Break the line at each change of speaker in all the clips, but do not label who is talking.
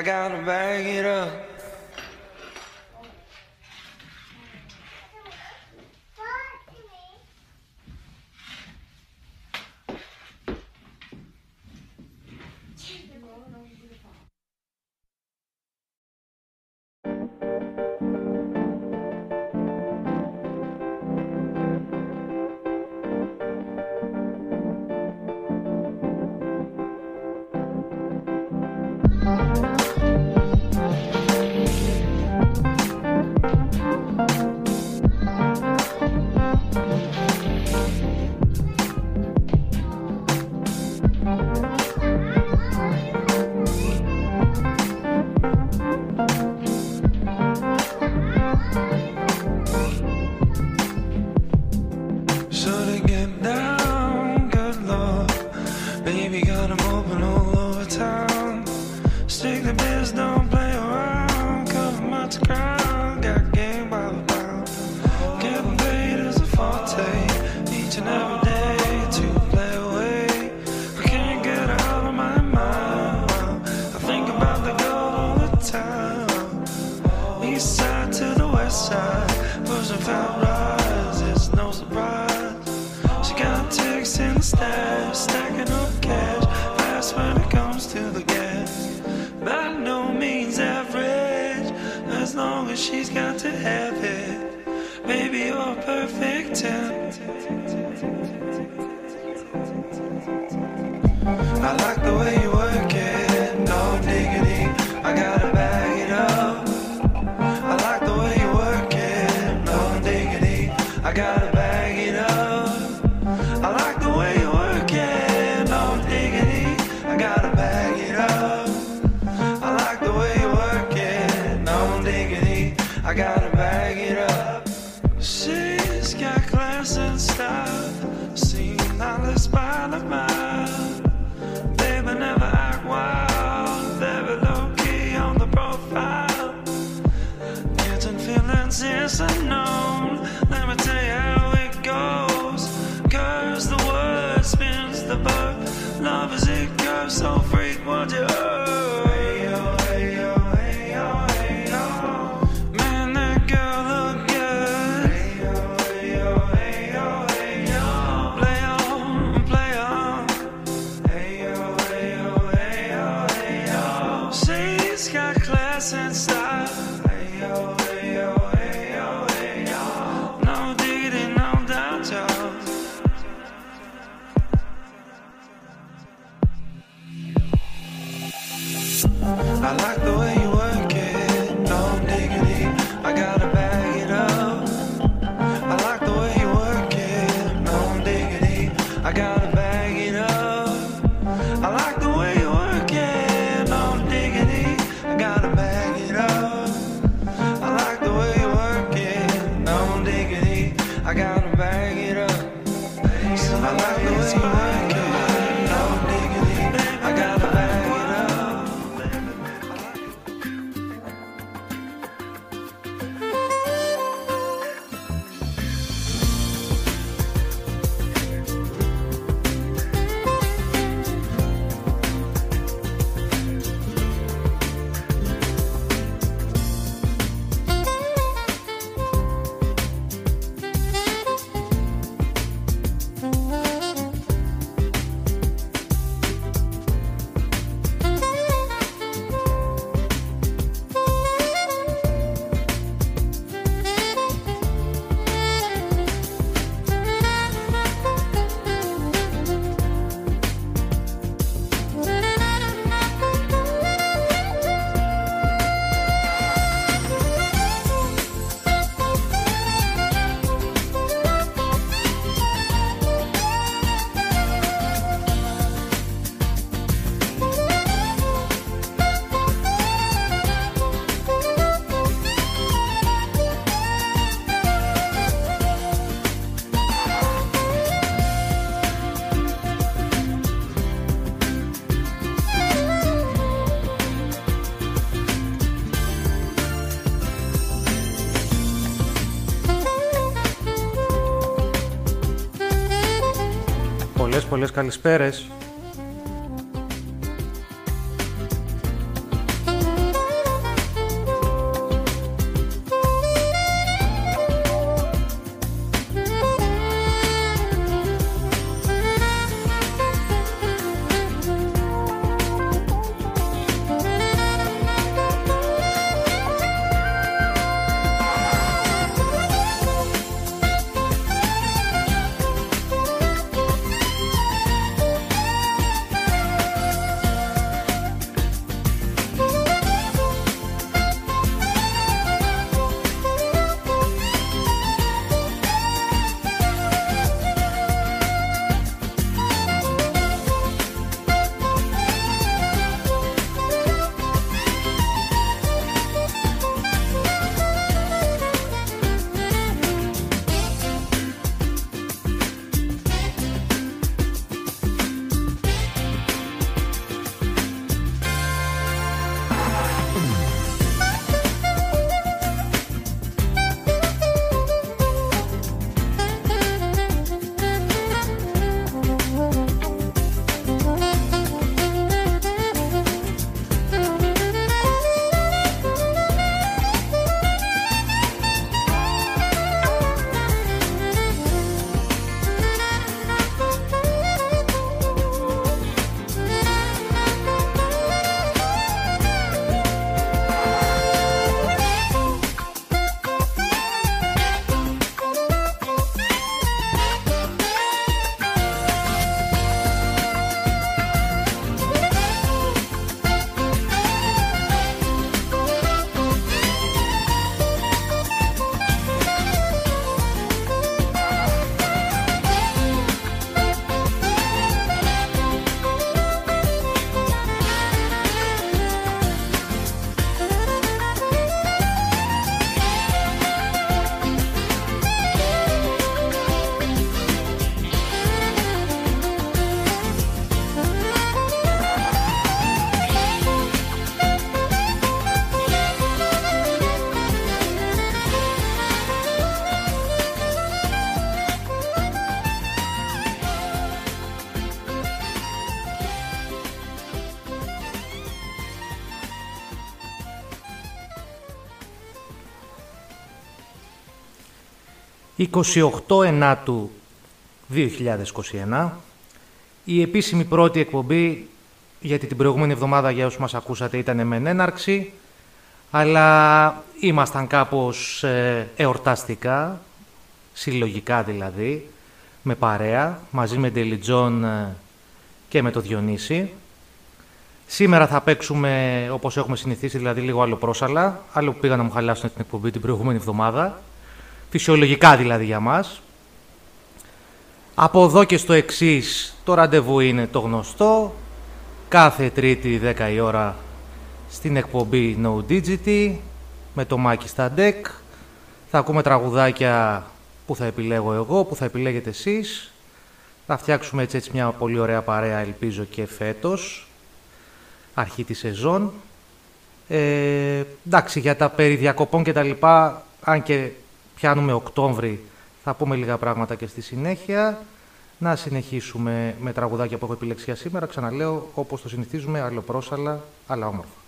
I got a bag.
Πολλές πολλές καλησπέρες.
28 Ενάτου 2021 η επίσημη πρώτη εκπομπή γιατί την προηγούμενη εβδομάδα για όσους μας ακούσατε ήταν με έναρξη αλλά ήμασταν κάπως ε, εορταστικά, συλλογικά δηλαδή, με παρέα, μαζί με Ντελιτζόν ε, και με το Διονύση. Σήμερα θα παίξουμε όπως έχουμε συνηθίσει, δηλαδή λίγο άλλο πρόσαλα, άλλο που πήγαν να μου χαλάσουν την εκπομπή την προηγούμενη εβδομάδα. Φυσιολογικά δηλαδή για μας. Από εδώ και στο εξής το ραντεβού είναι το γνωστό. Κάθε τρίτη 10 η ώρα στην εκπομπή No Digity με το Μάκη στα deck. Θα ακούμε τραγουδάκια που θα επιλέγω εγώ, που θα επιλέγετε εσείς. Θα φτιάξουμε έτσι, έτσι μια πολύ ωραία παρέα, ελπίζω και φέτος, αρχή της σεζόν. Ε, εντάξει, για τα περί διακοπών και τα λοιπά, αν και πιάνουμε Οκτώβρη, θα πούμε λίγα πράγματα και στη συνέχεια. Να συνεχίσουμε με τραγουδάκια που έχω επιλέξει για σήμερα. Ξαναλέω, όπως το συνηθίζουμε, άλλο πρόσαλα, αλλά όμορφα.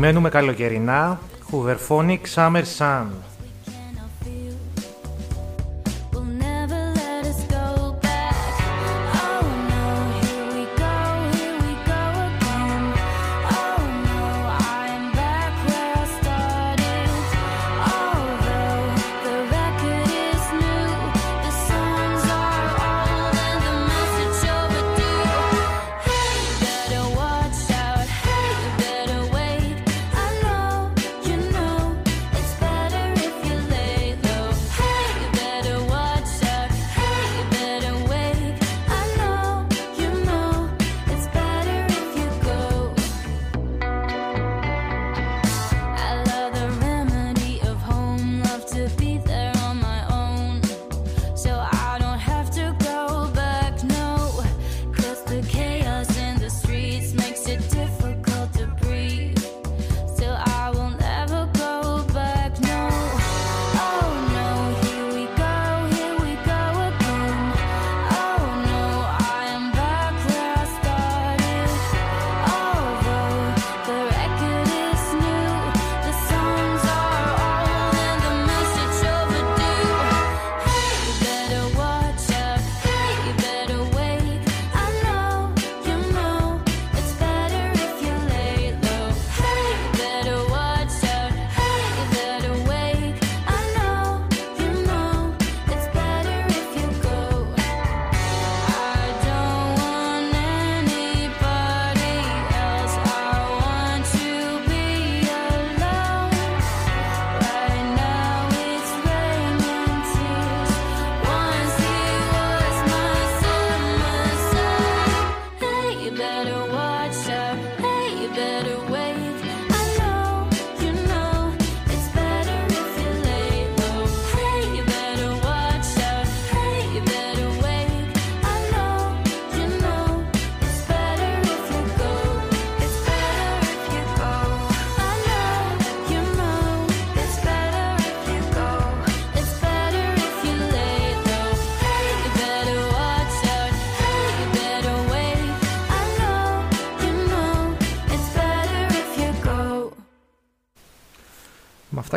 Σημαίνουμε καλοκαιρινά, κουβερφώνικ summer sun.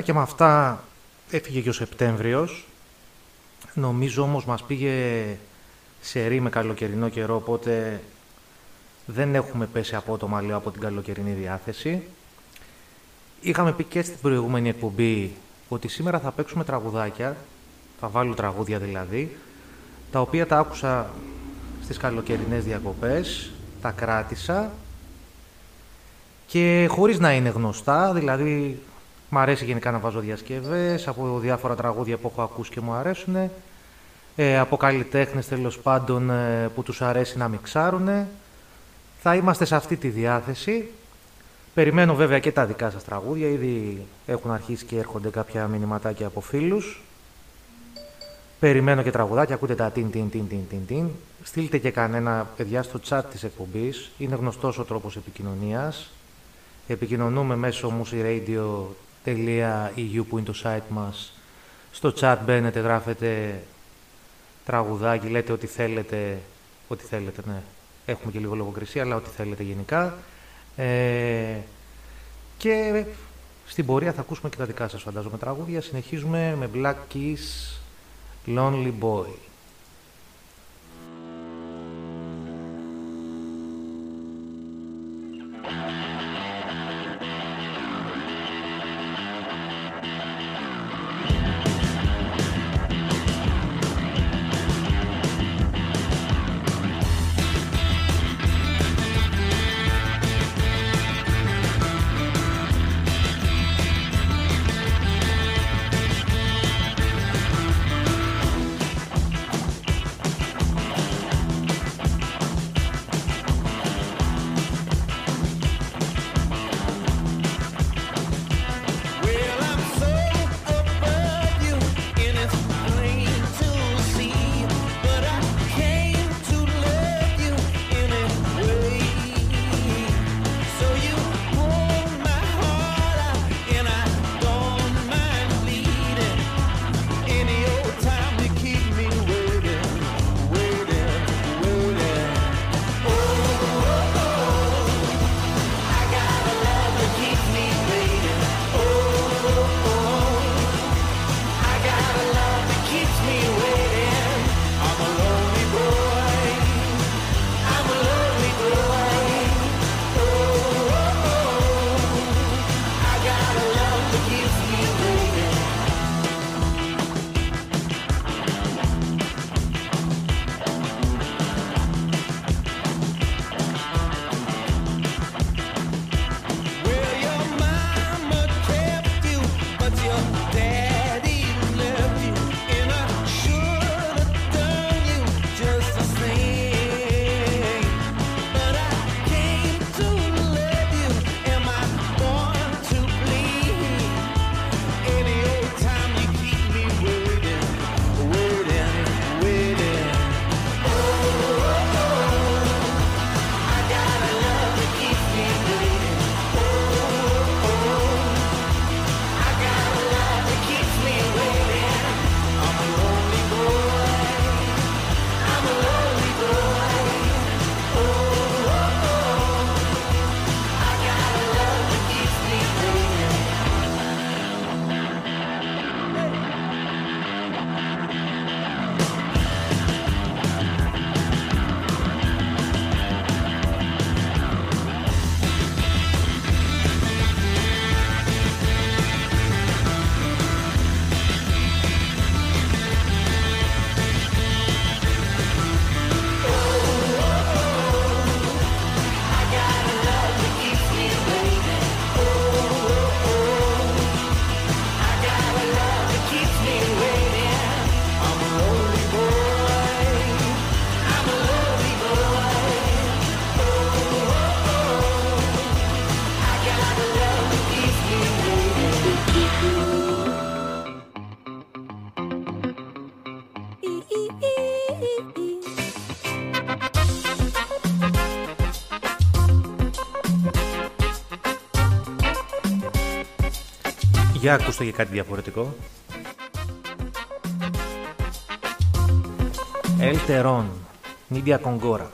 Και με αυτά έφυγε και ο Σεπτέμβριος. Νομίζω όμως μας πήγε σε ρί με καλοκαιρινό καιρό, οπότε δεν έχουμε πέσει απότομα λέω από την καλοκαιρινή διάθεση. Είχαμε πει και στην προηγούμενη εκπομπή ότι σήμερα θα παίξουμε τραγουδάκια, θα βάλω τραγούδια δηλαδή, τα οποία τα άκουσα στις καλοκαιρινές διακοπές, τα κράτησα και χωρίς να είναι γνωστά, δηλαδή μ' αρέσει γενικά να βάζω διασκευές από διάφορα τραγούδια που έχω ακούσει και μου αρέσουν, ε, από καλλιτέχνες τέλος πάντων ε, που τους αρέσει να μιξάρουν. Θα είμαστε σε αυτή τη διάθεση. Περιμένω βέβαια και τα δικά σας τραγούδια, ήδη έχουν αρχίσει και έρχονται κάποια μηνυματάκια από φίλους. Περιμένω και τραγουδάκια, ακούτε τα τιν τιν τιν τιν τιν τιν. Στείλτε και κανένα παιδιά στο chat της εκπομπής, είναι γνωστός ο τρόπος επικοινωνίας. Επικοινωνούμε μέσω musiradio.eu που είναι το site μας. Στο chat μπαίνετε, γράφετε τραγουδάκι, λέτε ό,τι θέλετε, ό,τι θέλετε, ναι. Έχουμε και λίγο λογοκρισία, αλλά ό,τι θέλετε γενικά. Ε, και στην πορεία θα ακούσουμε και τα δικά σας φαντάζομαι τραγούδια. Συνεχίζουμε με Black Keys, Lonely Boy. Για ακούστε και κάτι διαφορετικό. Ελτερών, Νίντια Κονγκόρα.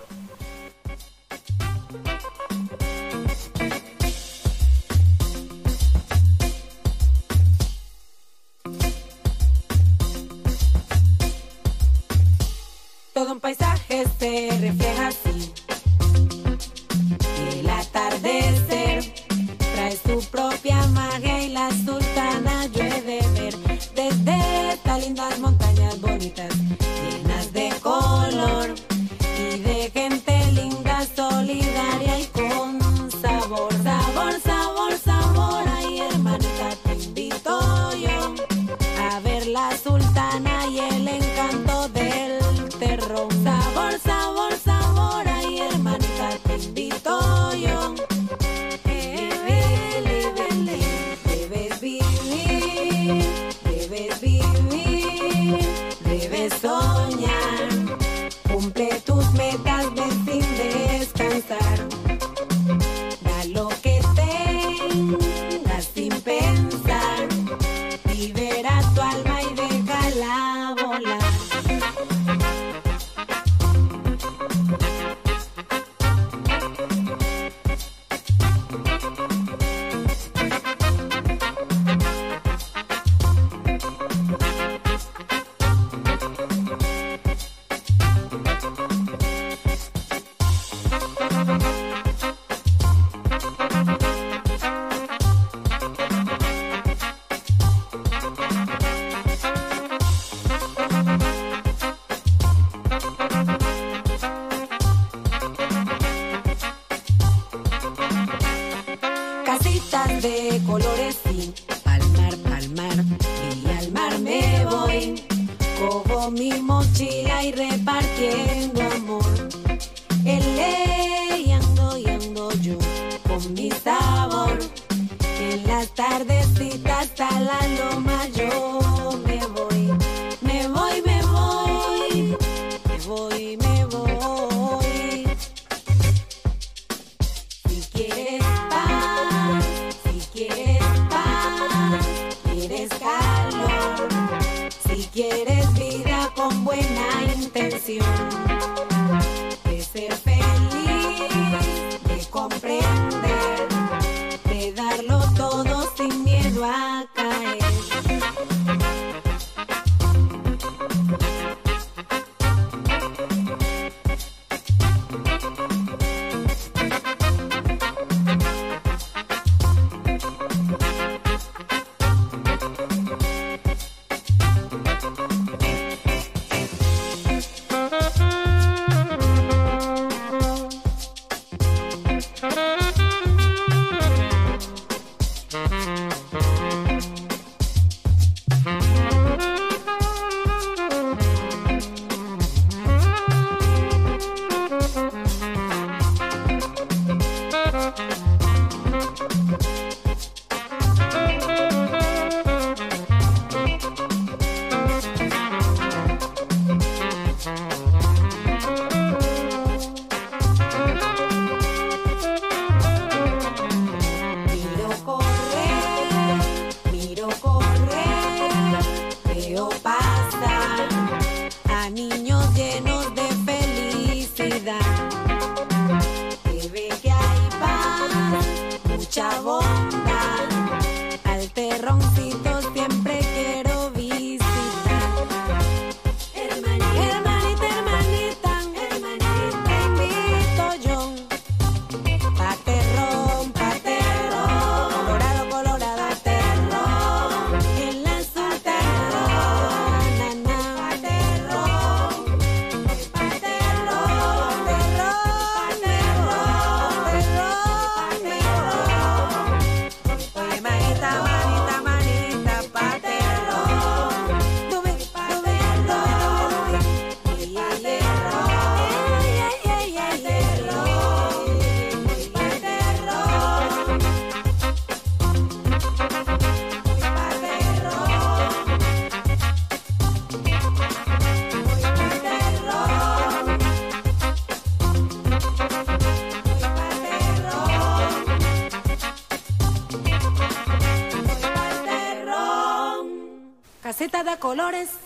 colores.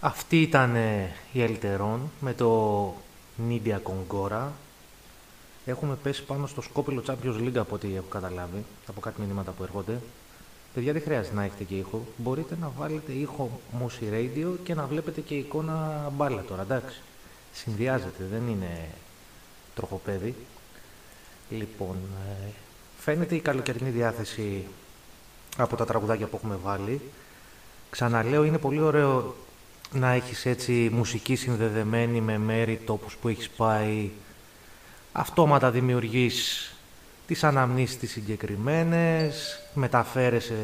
Αυτή ήταν ε, η Ελτερών με το Νίντια Κονγκόρα. Έχουμε πέσει πάνω στο σκόπελο Champions League από ό,τι έχω καταλάβει, από κάτι μηνύματα που έρχονται. Παιδιά, δεν χρειάζεται να έχετε και ήχο. Μπορείτε να βάλετε ήχο Mossy Radio και να βλέπετε και εικόνα μπάλα τώρα, εντάξει.
Συνδυάζεται, δεν είναι τροχοπέδι. Λοιπόν, ε, φαίνεται η καλοκαιρινή διάθεση από τα τραγουδάκια που έχουμε βάλει. Ξαναλέω, είναι πολύ ωραίο να έχεις έτσι μουσική συνδεδεμένη με μέρη, τόπους που έχεις πάει. Αυτόματα δημιουργείς τις αναμνήσεις τις συγκεκριμένες, μεταφέρεσαι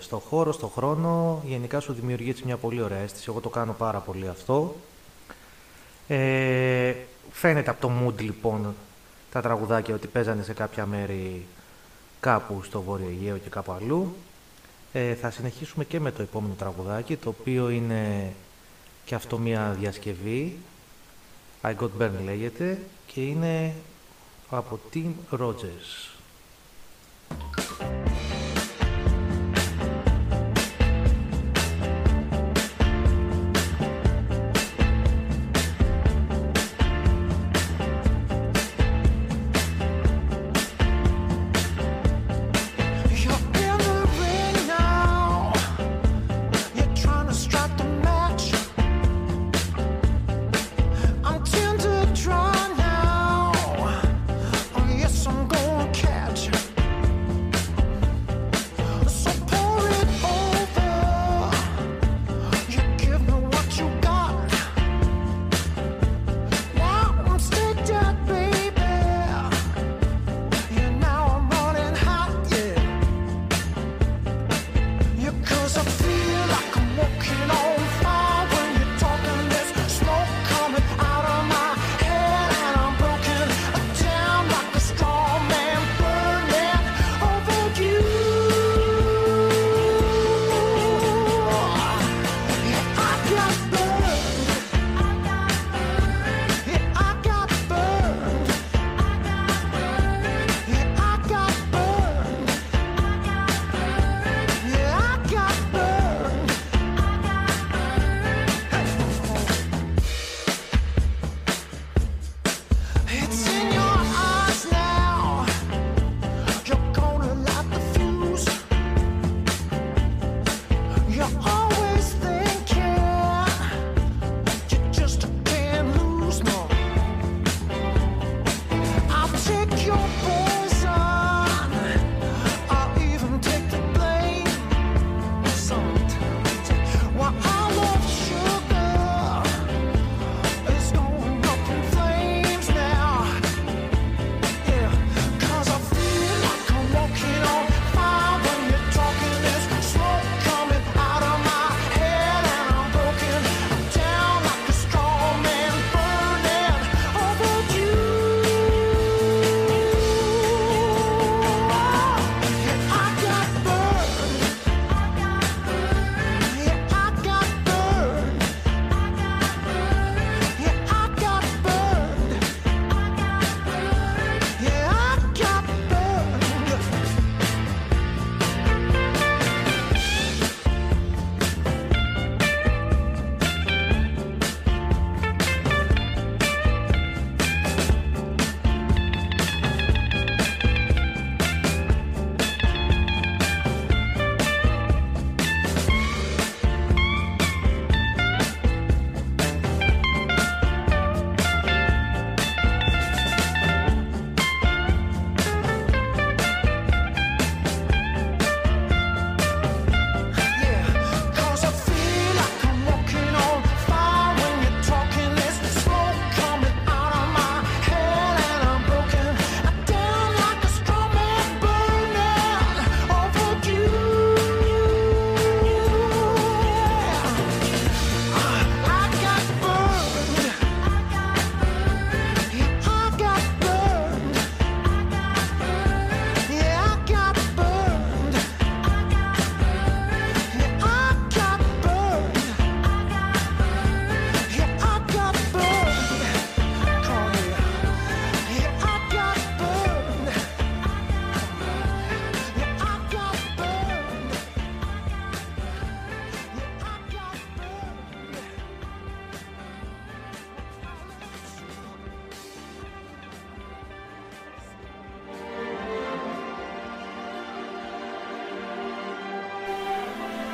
στο χώρο, στο χρόνο. Γενικά σου δημιουργεί μια πολύ ωραία αίσθηση. Εγώ το κάνω πάρα πολύ αυτό. Ε, φαίνεται από το mood λοιπόν τα τραγουδάκια ότι παίζανε σε κάποια μέρη κάπου στο Βόρειο Αιγαίο και κάπου αλλού. Ε, θα συνεχίσουμε και με το επόμενο τραγουδάκι, το οποίο είναι και αυτό μια διασκευή. I Got Burned λέγεται και είναι από Tim Rogers.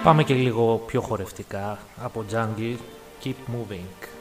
Πάμε και λίγο πιο χορευτικά από Jungle. Keep moving.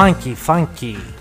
funky, funky.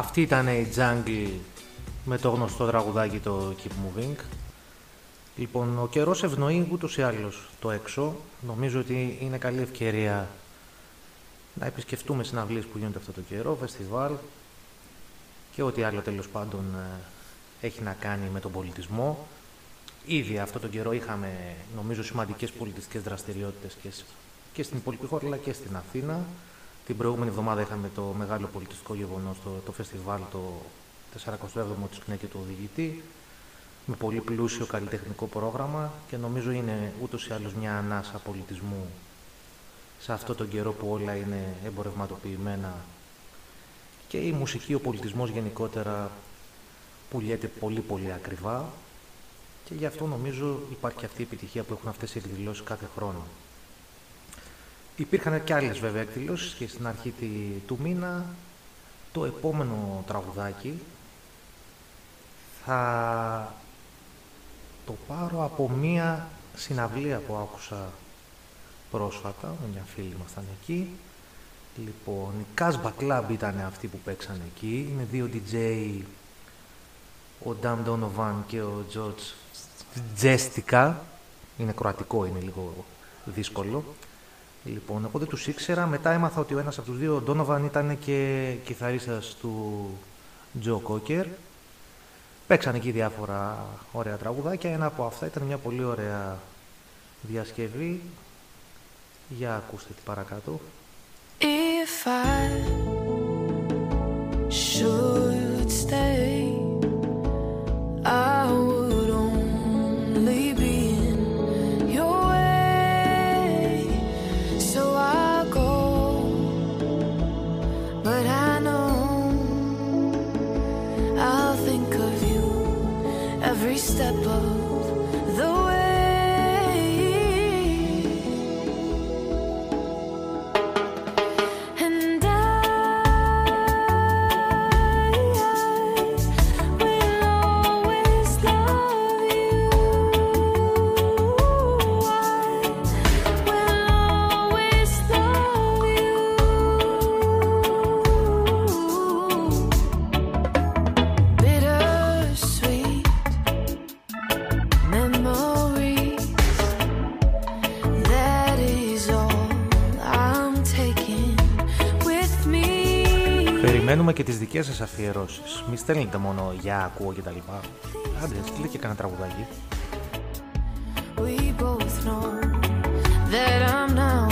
Αυτή ήταν η Jungle με το γνωστό τραγουδάκι το Keep Moving. Λοιπόν, ο καιρός ευνοεί ούτως ή άλλως το έξω. Νομίζω ότι είναι καλή ευκαιρία να επισκεφτούμε συναυλίες που γίνονται αυτό το καιρό, φεστιβάλ και ό,τι άλλο τέλος πάντων ε, έχει να κάνει με τον πολιτισμό.
Ήδη αυτό το καιρό είχαμε, νομίζω, σημαντικές πολιτιστικές δραστηριότητες και στην υπόλοιπη χώρα, αλλά και στην Αθήνα. Την προηγούμενη εβδομάδα είχαμε το μεγάλο πολιτιστικό γεγονός, το, το φεστιβάλ, το 47ο της ΚΝΕ και του Οδηγητή, με πολύ πλούσιο καλλιτεχνικό πρόγραμμα και νομίζω είναι ούτως ή άλλως μια ανάσα πολιτισμού σε αυτό τον καιρό που όλα είναι εμπορευματοποιημένα και η μουσική, ο πολιτισμός γενικότερα πουλιέται πολύ πολύ ακριβά και γι' αυτό νομίζω υπάρχει αυτή η επιτυχία που έχουν αυτές οι εκδηλώσεις κάθε χρόνο. Υπήρχαν και άλλες βέβαια εκδηλώσεις και στην αρχή τη- του μήνα το επόμενο τραγουδάκι θα το πάρω από μία συναυλία που άκουσα πρόσφατα, με μια φίλη μας ήταν εκεί. Λοιπόν, η Casbah Club ήταν αυτοί που παίξαν εκεί. Είναι δύο DJ, ο Ντάμ Donovan και ο George Jessica. Είναι κροατικό, είναι λίγο δύσκολο. Λοιπόν, εγώ δεν τους ήξερα. Μετά έμαθα ότι ο ένας από τους δύο, ο Donovan, ήταν και κιθαρίστας του Joe Cocker. Παίξαν εκεί διάφορα ωραία τραγουδάκια. Ένα από αυτά ήταν μια πολύ ωραία διασκευή. Για ακούστε τι παρακάτω.
If I should stay, I
Περιμένουμε και τις δικές σας αφιερώσεις. Μη στέλνετε μόνο «για ακούω» και τα λοιπά. Άντε, στείλτε και κανένα τραγουδάκι.
We both know that I'm not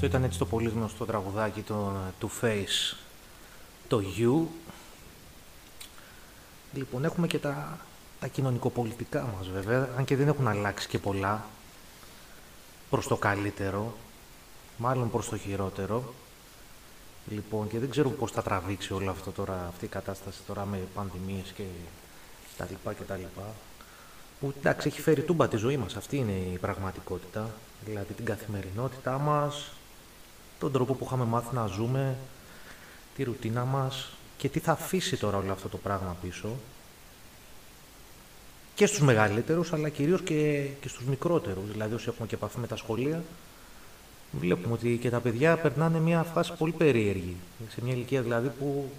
Αυτό ήταν έτσι το πολύ γνωστό τραγουδάκι το, του Face, το You. Λοιπόν, έχουμε και τα, τα κοινωνικοπολιτικά μας βέβαια, αν και δεν έχουν αλλάξει και πολλά προς το καλύτερο, μάλλον προς το χειρότερο. Λοιπόν, και δεν ξέρω πώς θα τραβήξει όλο αυτό τώρα, αυτή η κατάσταση τώρα με πανδημίες και τα λοιπά και τα λοιπά. Που εντάξει έχει φέρει τούμπα τη ζωή μας, αυτή είναι η πραγματικότητα. Δηλαδή την καθημερινότητά μας, τον τρόπο που είχαμε μάθει να ζούμε, τη ρουτίνα μας και τι θα αφήσει τώρα όλο αυτό το πράγμα πίσω. Και στους μεγαλύτερους, αλλά κυρίως και, και στους μικρότερους. Δηλαδή όσοι έχουμε και επαφή με τα σχολεία, βλέπουμε ότι και τα παιδιά περνάνε μια φάση πολύ περίεργη. Σε μια ηλικία δηλαδή που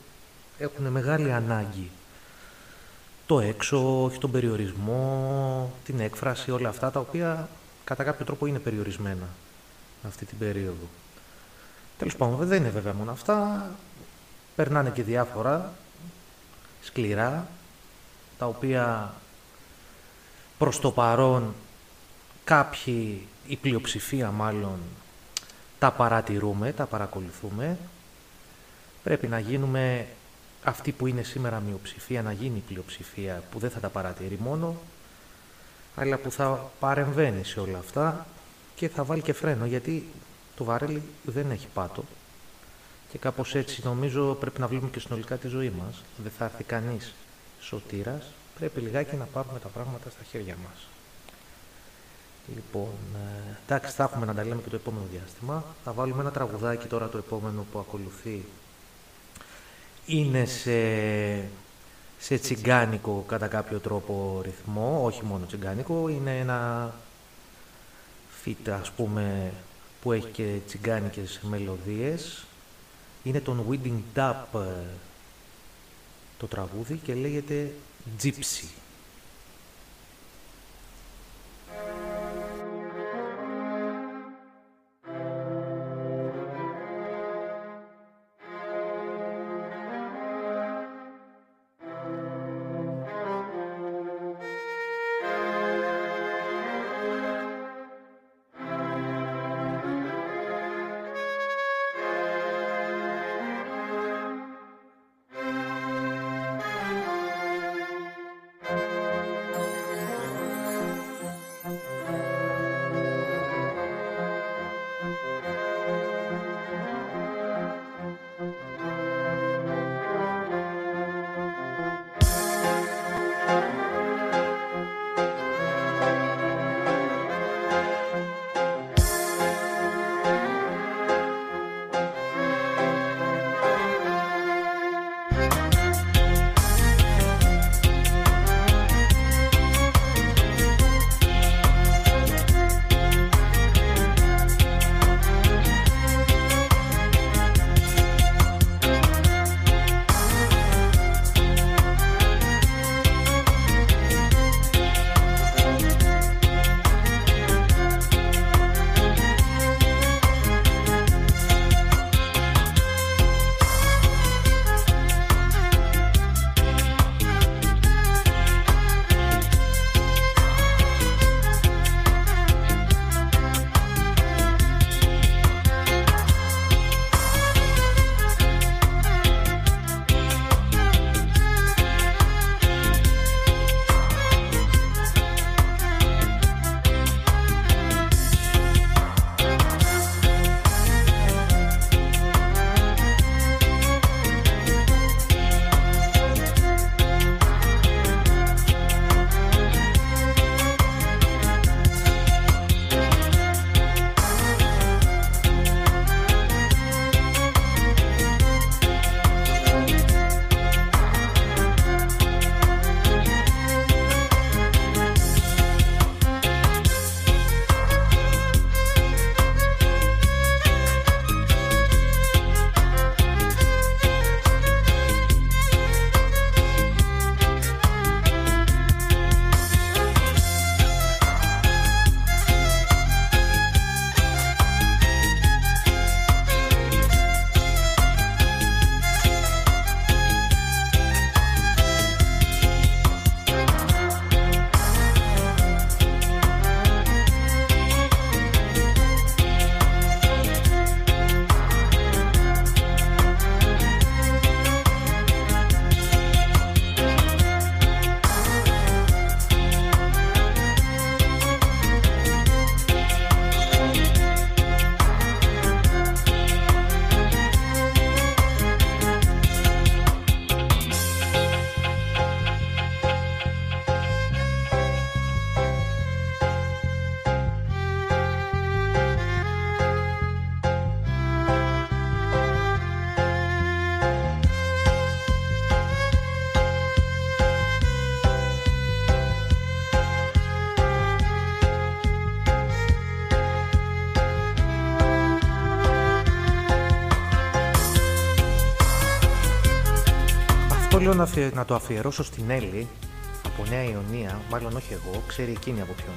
έχουν μεγάλη ανάγκη. Το έξω, όχι τον περιορισμό, την έκφραση, όλα αυτά τα οποία κατά κάποιο τρόπο είναι περιορισμένα αυτή την περίοδο. Τέλος πάντων, δεν είναι βέβαια μόνο αυτά. Περνάνε και διάφορα σκληρά, τα οποία προς το παρόν κάποιοι, η πλειοψηφία μάλλον, τα παρατηρούμε, τα παρακολουθούμε. Πρέπει να γίνουμε αυτή που είναι σήμερα μειοψηφία, να γίνει πλειοψηφία που δεν θα τα παρατηρεί μόνο, αλλά που θα παρεμβαίνει σε όλα αυτά και θα βάλει και φρένο, γιατί το βαρέλι δεν έχει πάτο και κάπως έτσι νομίζω πρέπει να βλέπουμε και συνολικά τη ζωή μας. Δεν θα έρθει κανείς σωτήρας, πρέπει λιγάκι να πάρουμε τα πράγματα στα χέρια μας. Λοιπόν, ε, εντάξει, θα έχουμε να τα λέμε και το επόμενο διάστημα. Θα βάλουμε ένα τραγουδάκι τώρα το επόμενο που ακολουθεί. Είναι σε, σε τσιγκάνικο κατά κάποιο τρόπο ρυθμό, όχι μόνο τσιγκάνικο, είναι ένα φίτα ας πούμε που έχει και τσιγκάνικες μελωδίες. Είναι τον Wedding Dub ε, το τραγούδι και λέγεται Gypsy.
θέλω να, το αφιερώσω στην Έλλη από Νέα Ιωνία, μάλλον όχι εγώ, ξέρει εκείνη από ποιον.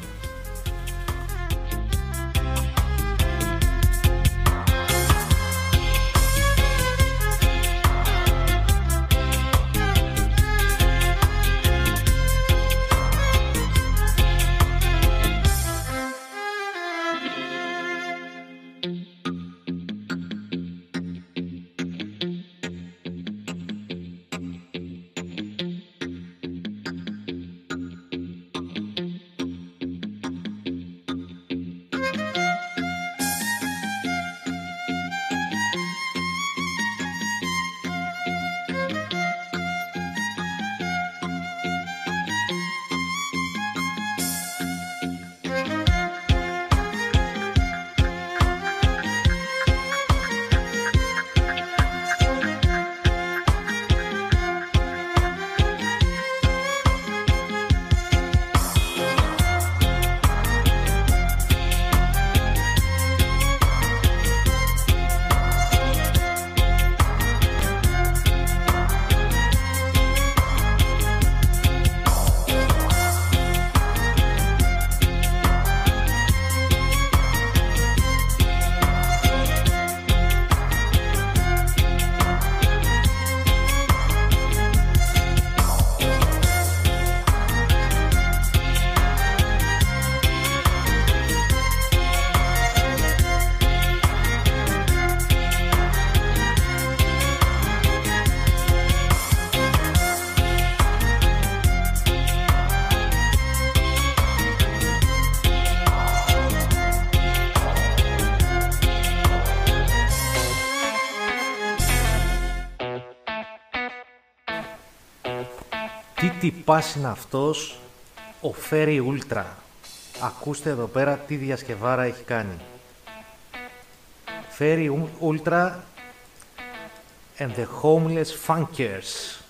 πας είναι αυτός, ο Φέρι Ούλτρα. Ακούστε εδώ πέρα τι διασκευάρα έχει κάνει. Φέρι Ούλτρα and the Homeless Funkers.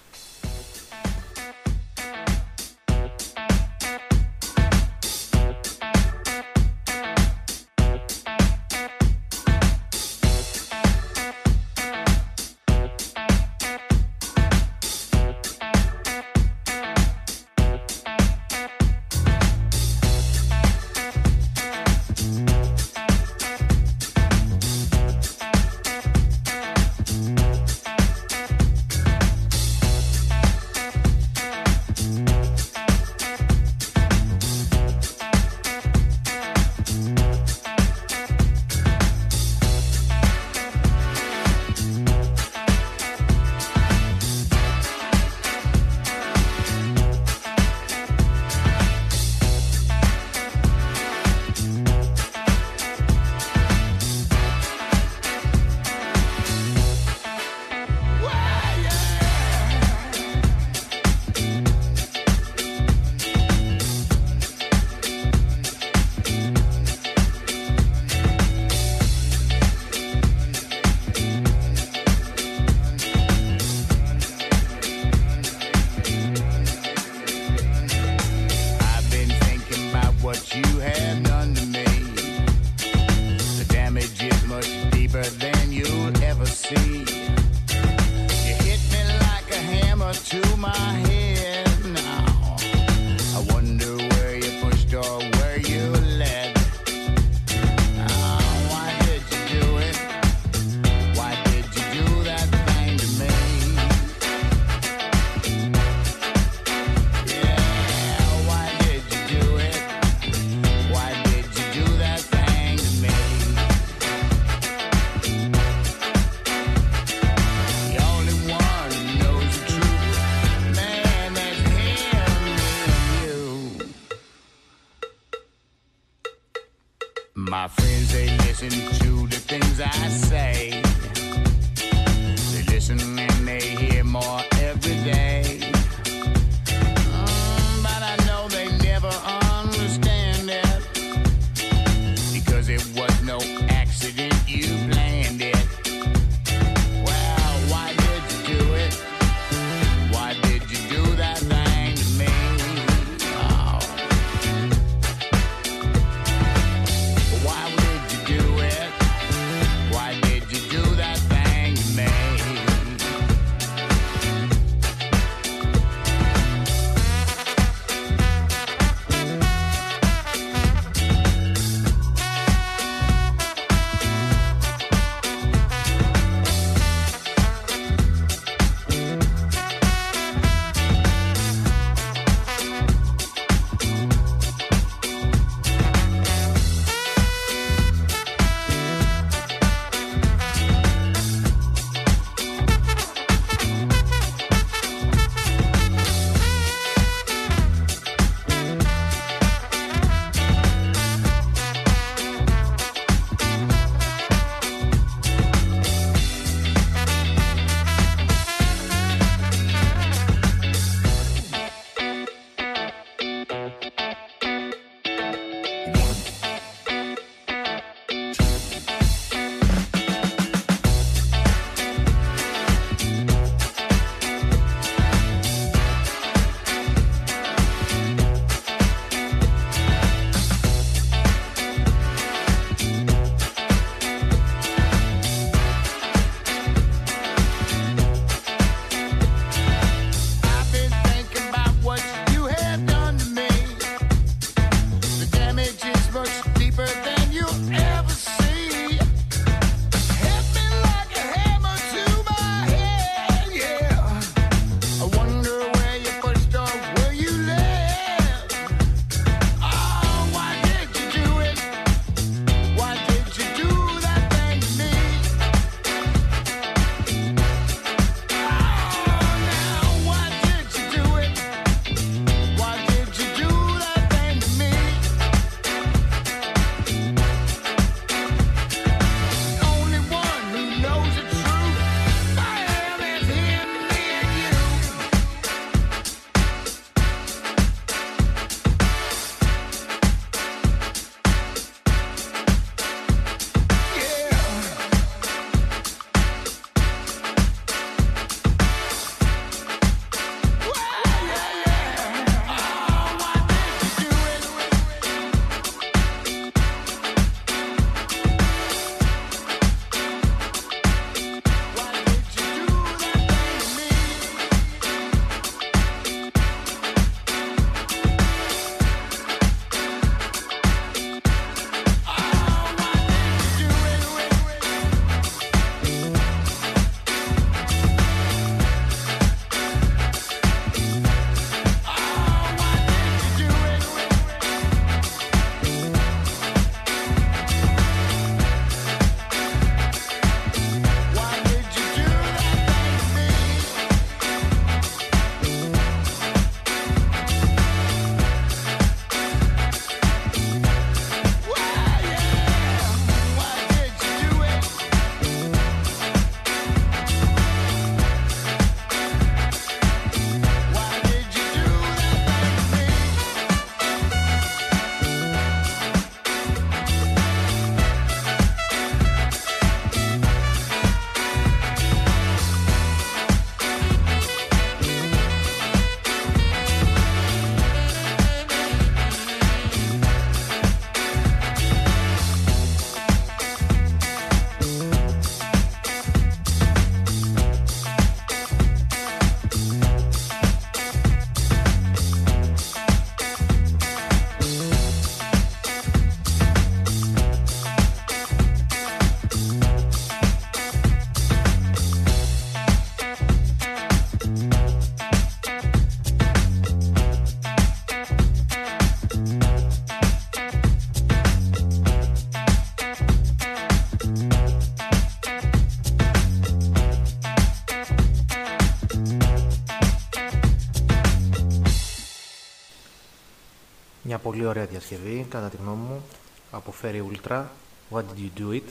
Πολύ ωραία διασκευή, κατά τη γνώμη μου, από Ferry Ultra, What Did You Do It;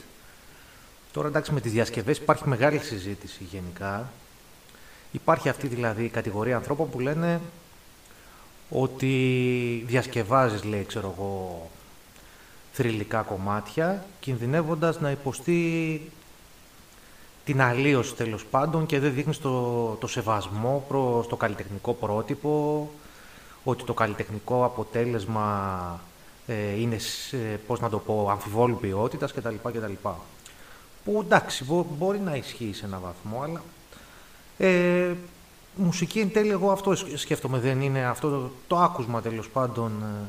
Τώρα εντάξει με τις διασκευές υπάρχει μεγάλη συζήτηση γενικά. Υπάρχει αυτή δηλαδή η κατηγορία ανθρώπων που λένε ότι διασκευάζεις, λέει, ξέρω εγώ, θρηλυκά κομμάτια, κινδυνεύοντας να υποστεί την αλλίωση τέλος πάντων και δεν δείχνεις το, το σεβασμό προς το καλλιτεχνικό πρότυπο, ότι το καλλιτεχνικό αποτέλεσμα ε, είναι, σ- ε, πώς να το πω, αμφιβόλου ποιότητας κτλ. κτλ. Που εντάξει, μπο- μπορεί να ισχύει σε έναν βαθμό, αλλά ε, μουσική εν τέλει εγώ αυτό σκ- σκέφτομαι, δεν είναι αυτό το, το άκουσμα τέλος πάντων ε,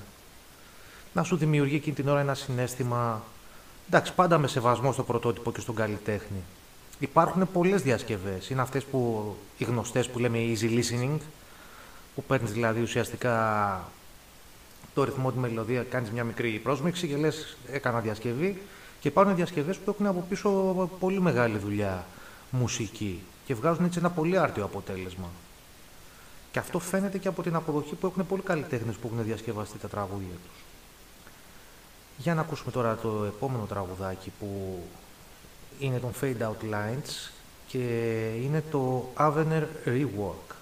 να σου δημιουργεί εκείνη την ώρα ένα συνέστημα, εντάξει πάντα με σεβασμό στο πρωτότυπο και στον καλλιτέχνη. Υπάρχουν πολλές διασκευές, είναι αυτές που, οι γνωστές που λέμε easy listening, που παίρνεις δηλαδή ουσιαστικά το ρυθμό, τη μελωδία, κάνεις μια μικρή πρόσμιξη και λες έκανα διασκευή και υπάρχουν διασκευές που έχουν από πίσω πολύ μεγάλη δουλειά μουσική και βγάζουν έτσι ένα πολύ άρτιο αποτέλεσμα. Και αυτό φαίνεται και από την αποδοχή που έχουν πολλοί καλλιτέχνες που έχουν διασκευαστεί τα τραγούδια τους. Για να ακούσουμε τώρα το επόμενο τραγουδάκι που είναι των Fade Out Lines και είναι το Avener Rework.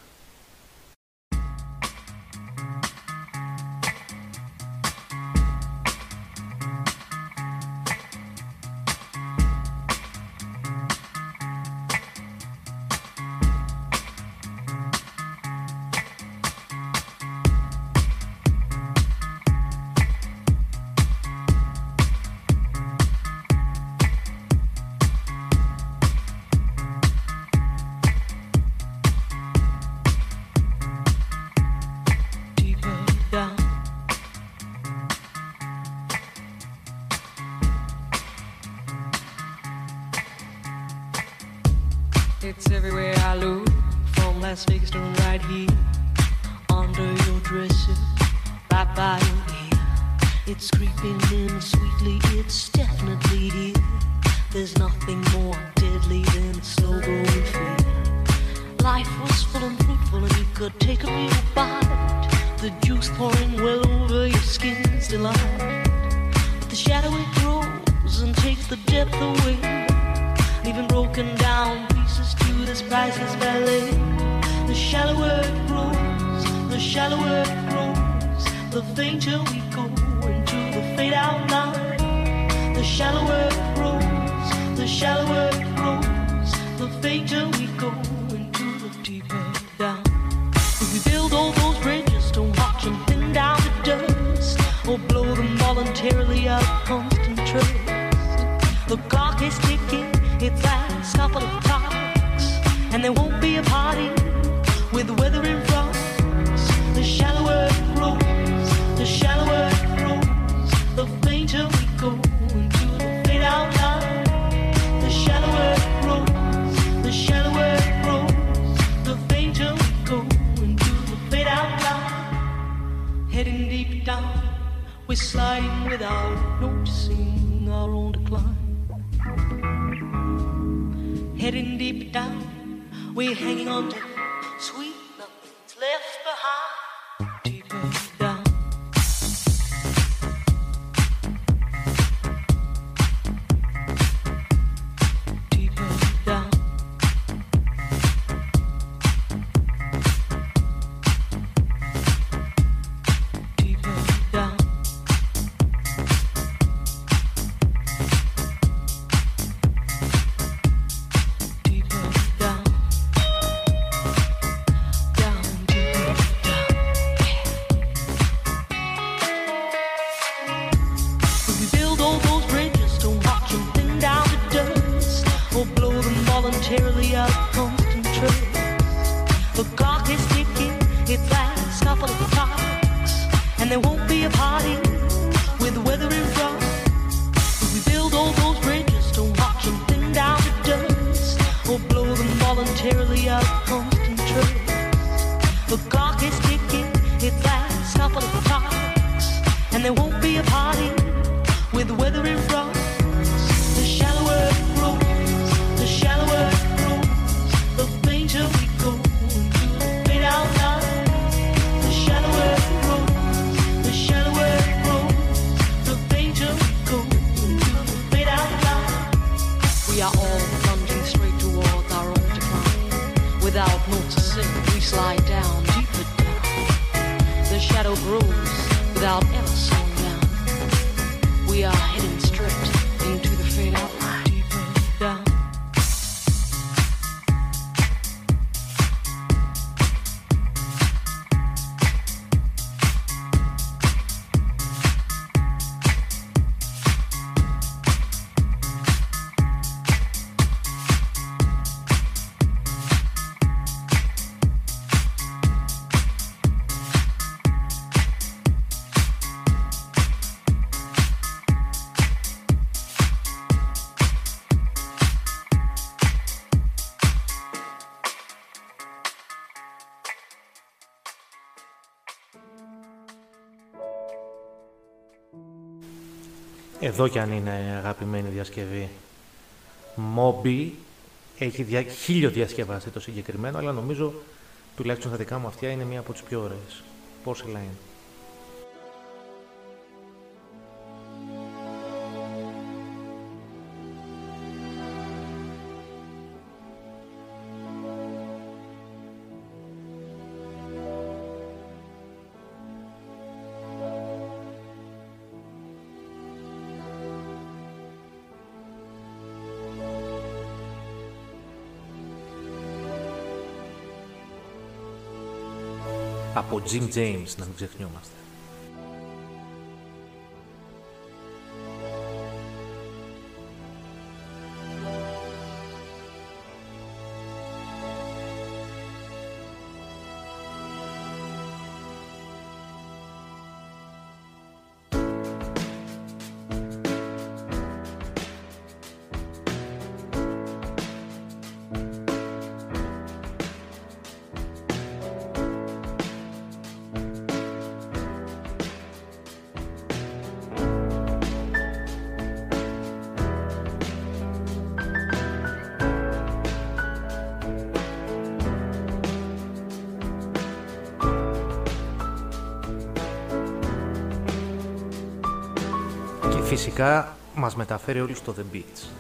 Or blow them voluntarily out of constant trust. The clock is ticking, its last couple of clocks, and there won't be a party
Εδώ κι αν είναι αγαπημένη διασκευή. Μόμπι έχει δια... χίλιο διασκευαστεί το συγκεκριμένο, αλλά νομίζω τουλάχιστον στα δικά μου αυτιά είναι μία από τις πιο ωραίες. Porcelain. από Jim James, να μην ξεχνιόμαστε. φυσικά μας μεταφέρει όλους στο The
Beach.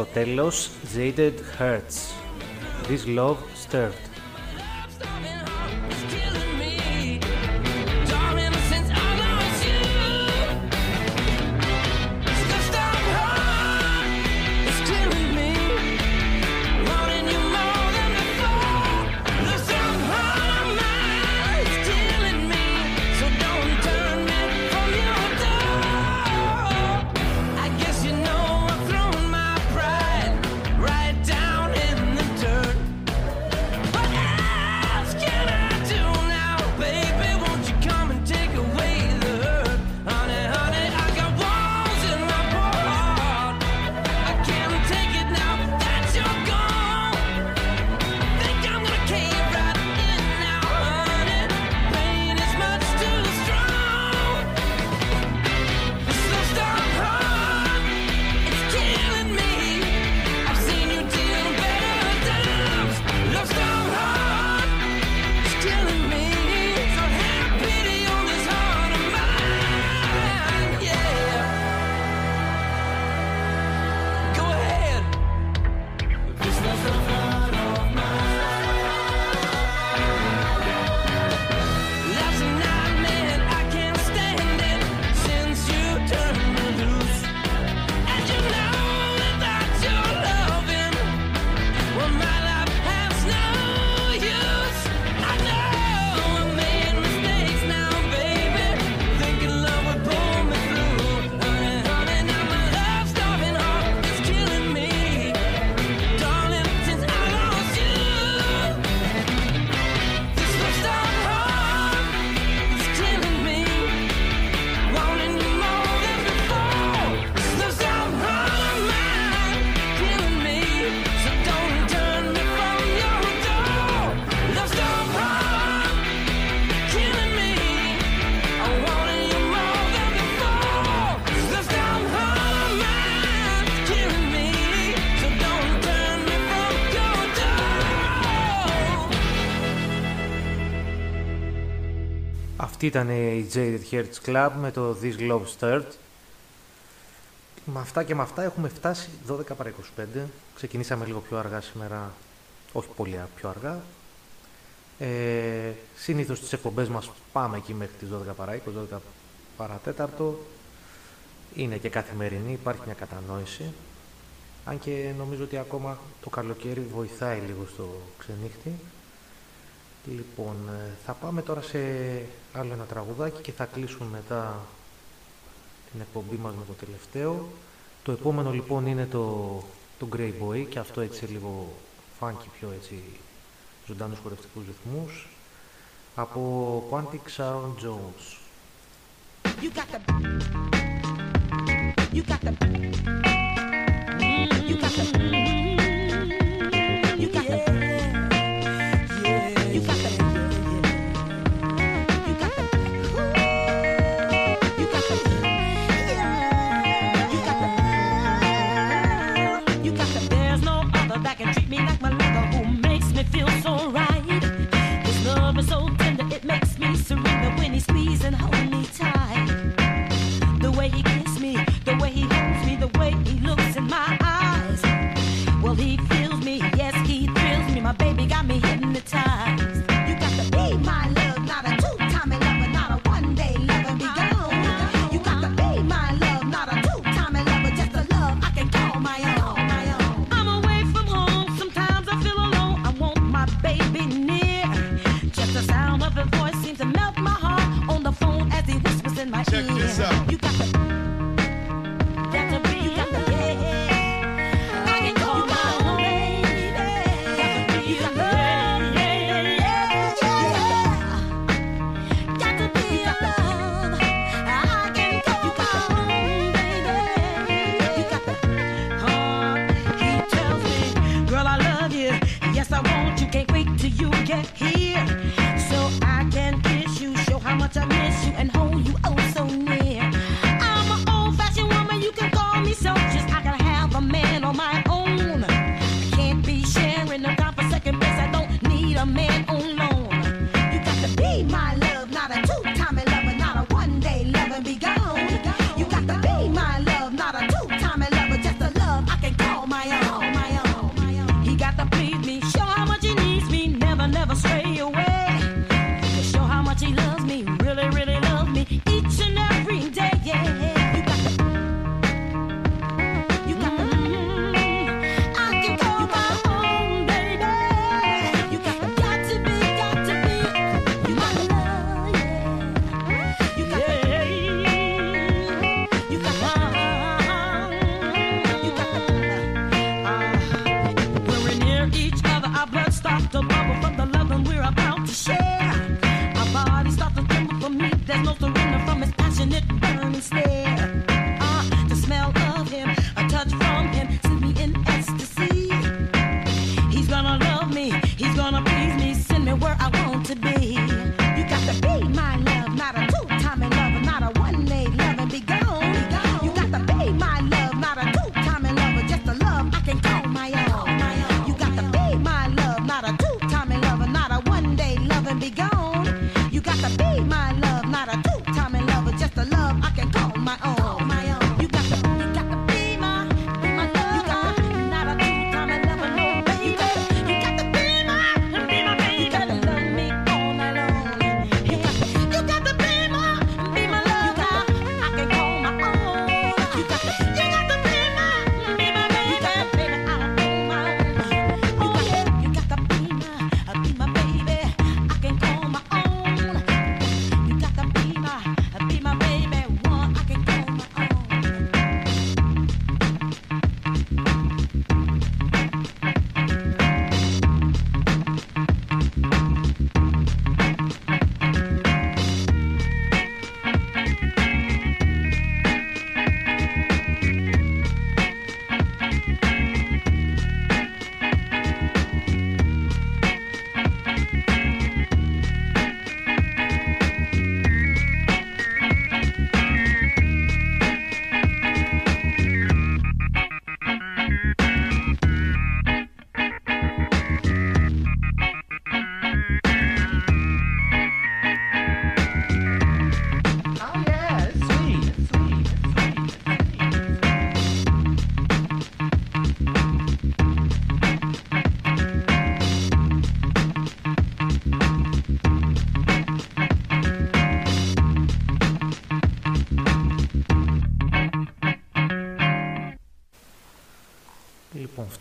στο τέλος jaded hearts. This love stirred. Αυτή ήταν η Jaded Hertz Club με το This Love Start. Με αυτά και με αυτά έχουμε φτάσει 12 παρα 25. Ξεκινήσαμε λίγο πιο αργά σήμερα, όχι πολύ πιο αργά. Ε, συνήθως τις εκπομπές μας πάμε εκεί μέχρι τις 12 παρα 20, 12 παρα 4. Είναι και καθημερινή, υπάρχει μια κατανόηση. Αν και νομίζω ότι ακόμα το καλοκαίρι βοηθάει λίγο στο ξενύχτη. Λοιπόν, ε, θα πάμε τώρα σε άλλο ένα τραγουδάκι και θα κλείσουμε μετά την εκπομπή μας με το τελευταίο. Το επόμενο λοιπόν είναι το, το Grey Boy και αυτό έτσι λίγο funky πιο έτσι ζωντανούς χορευτικούς ρυθμούς από Quantic Sharon Jones.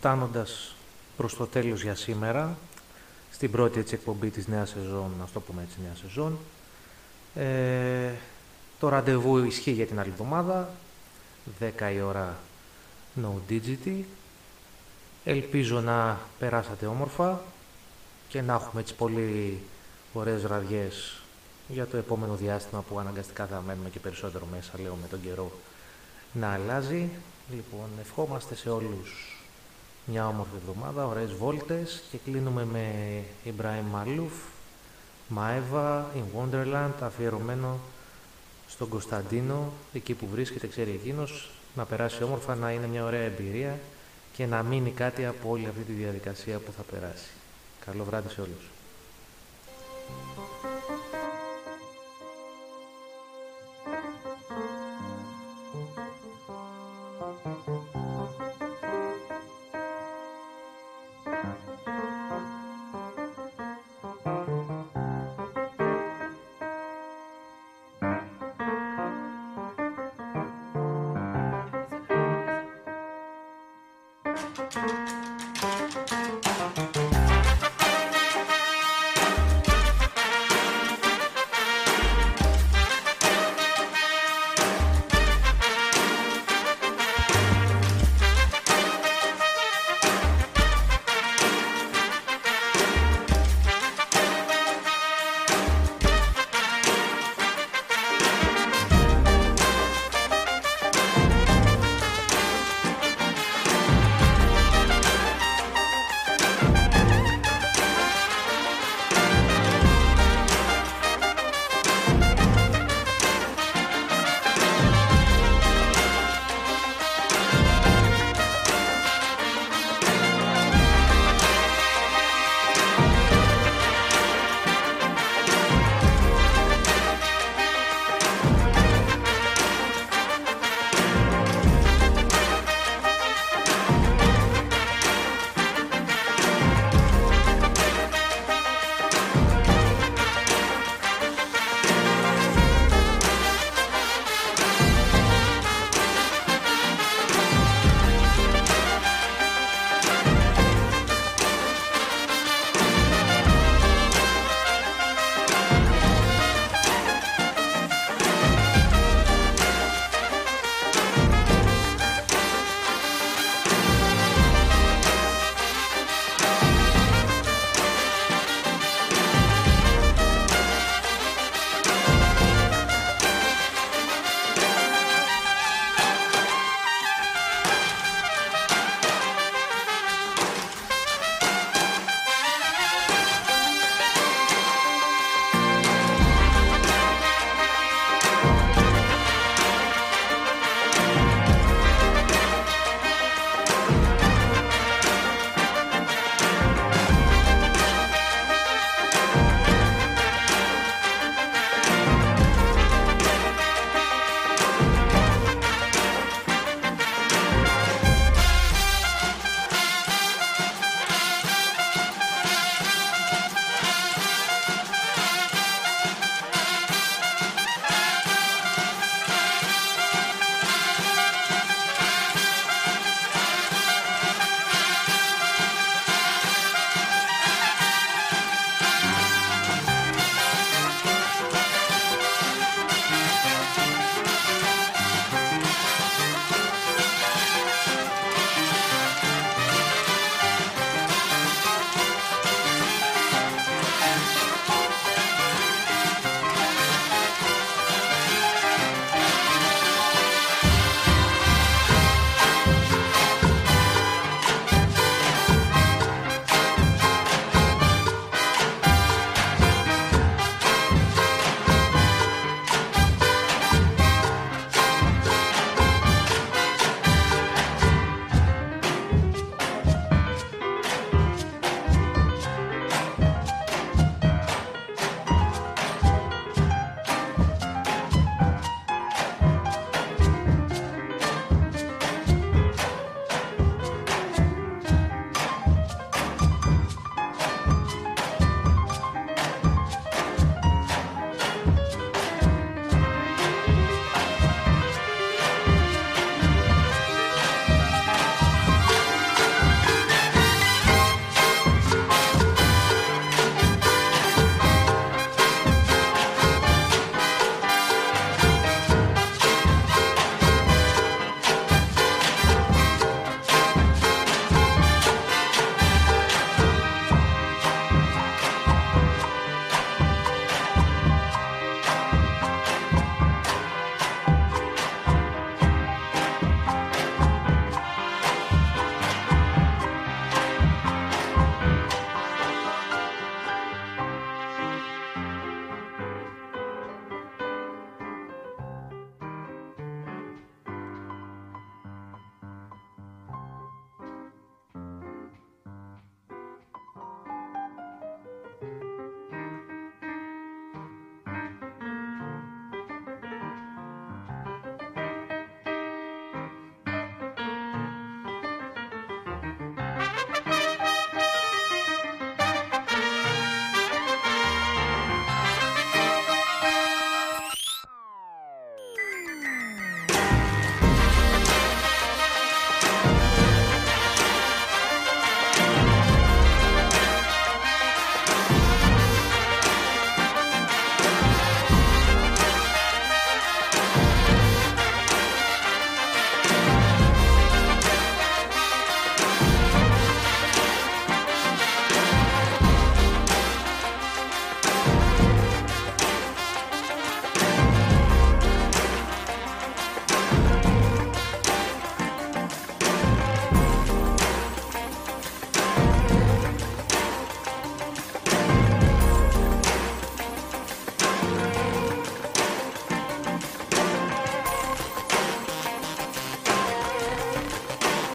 φτάνοντας προς το τέλος για σήμερα, στην πρώτη έτσι, εκπομπή της νέας σεζόν, να το πούμε έτσι, νέα σεζόν. Ε, το ραντεβού ισχύει για την άλλη εβδομάδα, 10 η ώρα No Digity. Ελπίζω να περάσατε όμορφα και να έχουμε έτσι πολύ ωραίες ραδιές για το επόμενο διάστημα που αναγκαστικά θα μένουμε και περισσότερο μέσα, λέω, με τον καιρό να αλλάζει. Λοιπόν, ευχόμαστε σε όλους μια όμορφη εβδομάδα, ωραίες βόλτες και κλείνουμε με Ιμπραήμ Μαλούφ, Μαέβα, In Wonderland, αφιερωμένο στον Κωνσταντίνο, εκεί που βρίσκεται, ξέρει εκείνος, να περάσει όμορφα, να είναι μια ωραία εμπειρία και να μείνει κάτι από όλη αυτή τη διαδικασία που θα περάσει. Καλό βράδυ σε όλους.